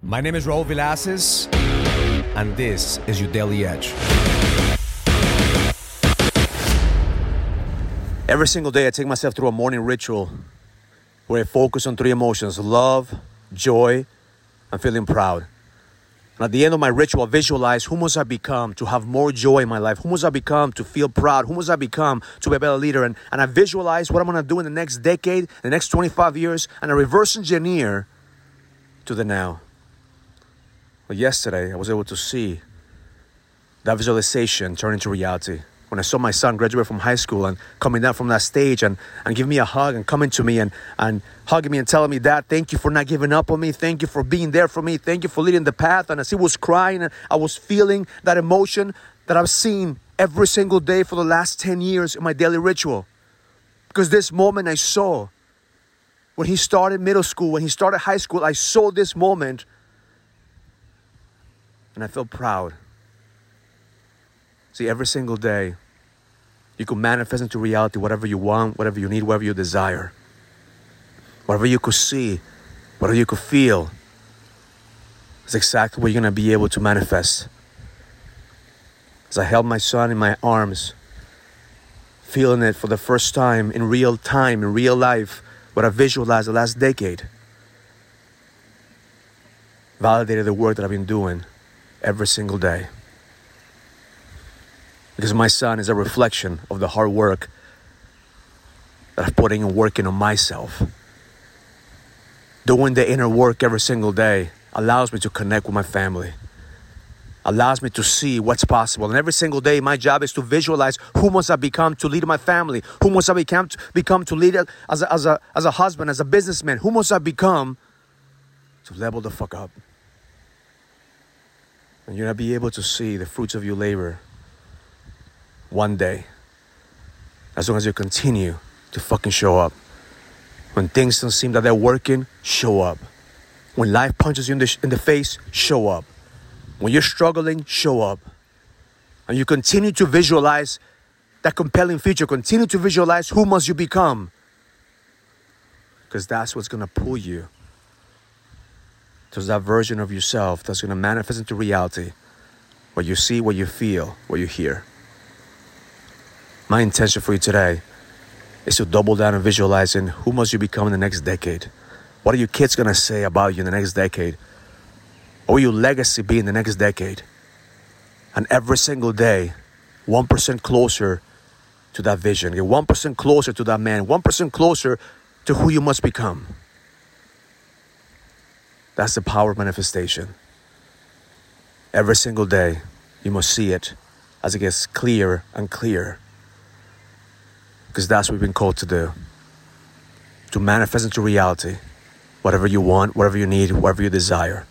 My name is Raul Villacis, and this is your Daily Edge. Every single day, I take myself through a morning ritual where I focus on three emotions love, joy, and feeling proud. And at the end of my ritual, I visualize who must I become to have more joy in my life? Who must I become to feel proud? Who must I become to be a better leader? And, and I visualize what I'm gonna do in the next decade, the next 25 years, and I reverse engineer to the now. Well, yesterday, I was able to see that visualization turn into reality. When I saw my son graduate from high school and coming down from that stage and, and giving me a hug and coming to me and, and hugging me and telling me, Dad, thank you for not giving up on me. Thank you for being there for me. Thank you for leading the path. And as he was crying, I was feeling that emotion that I've seen every single day for the last 10 years in my daily ritual. Because this moment I saw when he started middle school, when he started high school, I saw this moment and I felt proud. See, every single day, you can manifest into reality whatever you want, whatever you need, whatever you desire. Whatever you could see, whatever you could feel, is exactly what you're to be able to manifest. As I held my son in my arms, feeling it for the first time in real time, in real life, what I visualized the last decade, validated the work that I've been doing every single day. Because my son is a reflection of the hard work that I'm putting and working on myself. Doing the inner work every single day allows me to connect with my family, allows me to see what's possible. And every single day, my job is to visualize who must I become to lead my family, who must I become to, become to lead as a, as, a, as a husband, as a businessman, who must I become to level the fuck up. And you're going to be able to see the fruits of your labor one day. As long as you continue to fucking show up. When things don't seem that they're working, show up. When life punches you in the, in the face, show up. When you're struggling, show up. And you continue to visualize that compelling future. Continue to visualize who must you become. Because that's what's going to pull you to that version of yourself that's going to manifest into reality what you see, what you feel, what you hear. My intention for you today is to double down on visualizing who must you become in the next decade. What are your kids going to say about you in the next decade? What will your legacy be in the next decade? And every single day, 1% closer to that vision. Get 1% closer to that man, 1% closer to who you must become. That's the power of manifestation. Every single day, you must see it as it gets clearer and clearer. Because that's what we've been called to do to manifest into reality whatever you want, whatever you need, whatever you desire.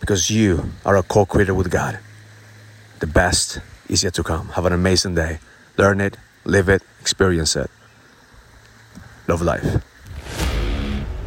Because you are a co creator with God. The best is yet to come. Have an amazing day. Learn it, live it, experience it. Love life.